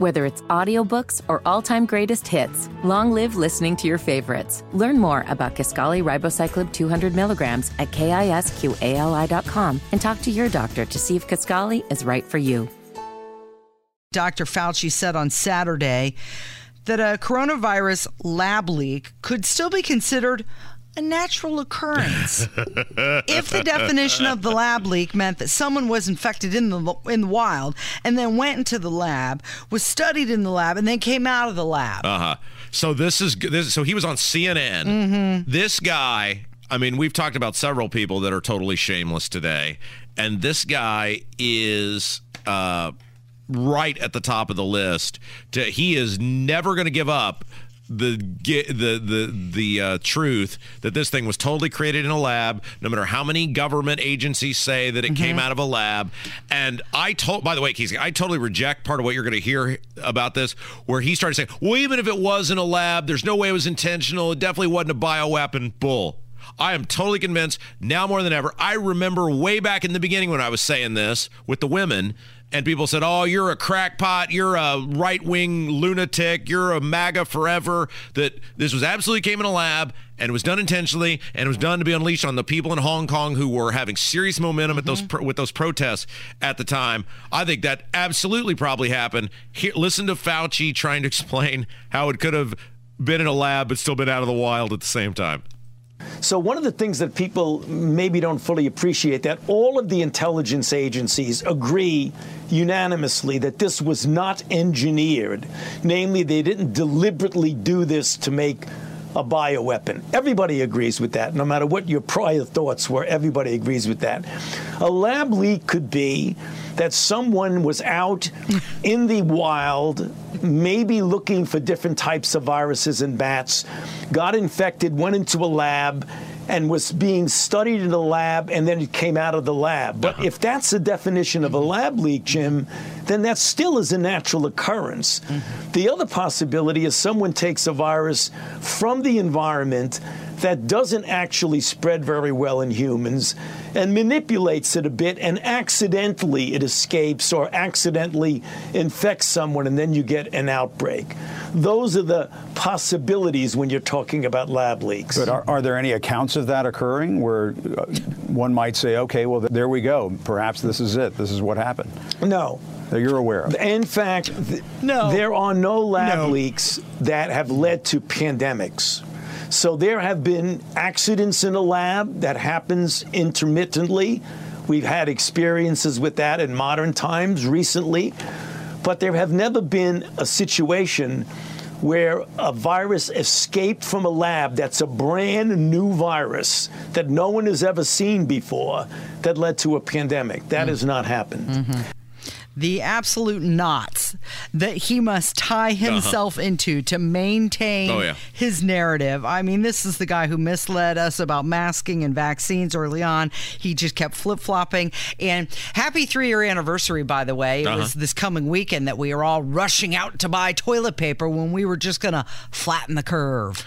Whether it's audiobooks or all-time greatest hits, long live listening to your favorites. Learn more about Kisqali Ribociclib 200 milligrams at kisqali.com and talk to your doctor to see if Kisqali is right for you. Dr. Fauci said on Saturday that a coronavirus lab leak could still be considered a natural occurrence if the definition of the lab leak meant that someone was infected in the in the wild and then went into the lab, was studied in the lab, and then came out of the lab. Uh huh. So this is this. So he was on CNN. Mm-hmm. This guy. I mean, we've talked about several people that are totally shameless today, and this guy is. Uh, right at the top of the list. To, he is never going to give up the the the the uh, truth that this thing was totally created in a lab. No matter how many government agencies say that it came out of a lab, and I told. By the way, Keith, I totally reject part of what you're going to hear about this, where he started saying, "Well, even if it was in a lab, there's no way it was intentional. It definitely wasn't a bioweapon." Bull. I am totally convinced now more than ever. I remember way back in the beginning when I was saying this with the women, and people said, "Oh, you're a crackpot. You're a right-wing lunatic. You're a MAGA forever." That this was absolutely came in a lab and it was done intentionally and it was done to be unleashed on the people in Hong Kong who were having serious momentum at those mm-hmm. pro- with those protests at the time. I think that absolutely probably happened. Here, listen to Fauci trying to explain how it could have been in a lab but still been out of the wild at the same time. So one of the things that people maybe don't fully appreciate that all of the intelligence agencies agree unanimously that this was not engineered. Namely, they didn't deliberately do this to make a bioweapon. Everybody agrees with that. No matter what your prior thoughts were, everybody agrees with that. A lab leak could be that someone was out in the wild, maybe looking for different types of viruses in bats, got infected, went into a lab, and was being studied in the lab, and then it came out of the lab. But uh-huh. if that's the definition of a lab leak, Jim, then that still is a natural occurrence. Mm-hmm. The other possibility is someone takes a virus from the environment that doesn't actually spread very well in humans and manipulates it a bit and accidentally it escapes or accidentally infects someone and then you get an outbreak. Those are the possibilities when you're talking about lab leaks. But are, are there any accounts of that occurring where uh, one might say, okay, well, there we go. Perhaps this is it. This is what happened. No. That you're aware of. In fact, th- No. there are no lab No. leaks that have led to pandemics. So there have been accidents in a lab that happens intermittently. We've had experiences with that in modern times recently, but there have never been a situation where a virus escaped from a lab that's a brand new virus that no one has ever seen before that led to a pandemic. That mm. has not happened. Mm-hmm. The absolute knots that he must tie uh-huh. himself into to maintain Oh, yeah. his narrative. I mean, this is the guy who misled us about masking and vaccines early on. He just kept flip flopping. And happy three year anniversary, by the way. It uh-huh. was this coming weekend that we are all rushing out to buy toilet paper when we were just going to flatten the curve.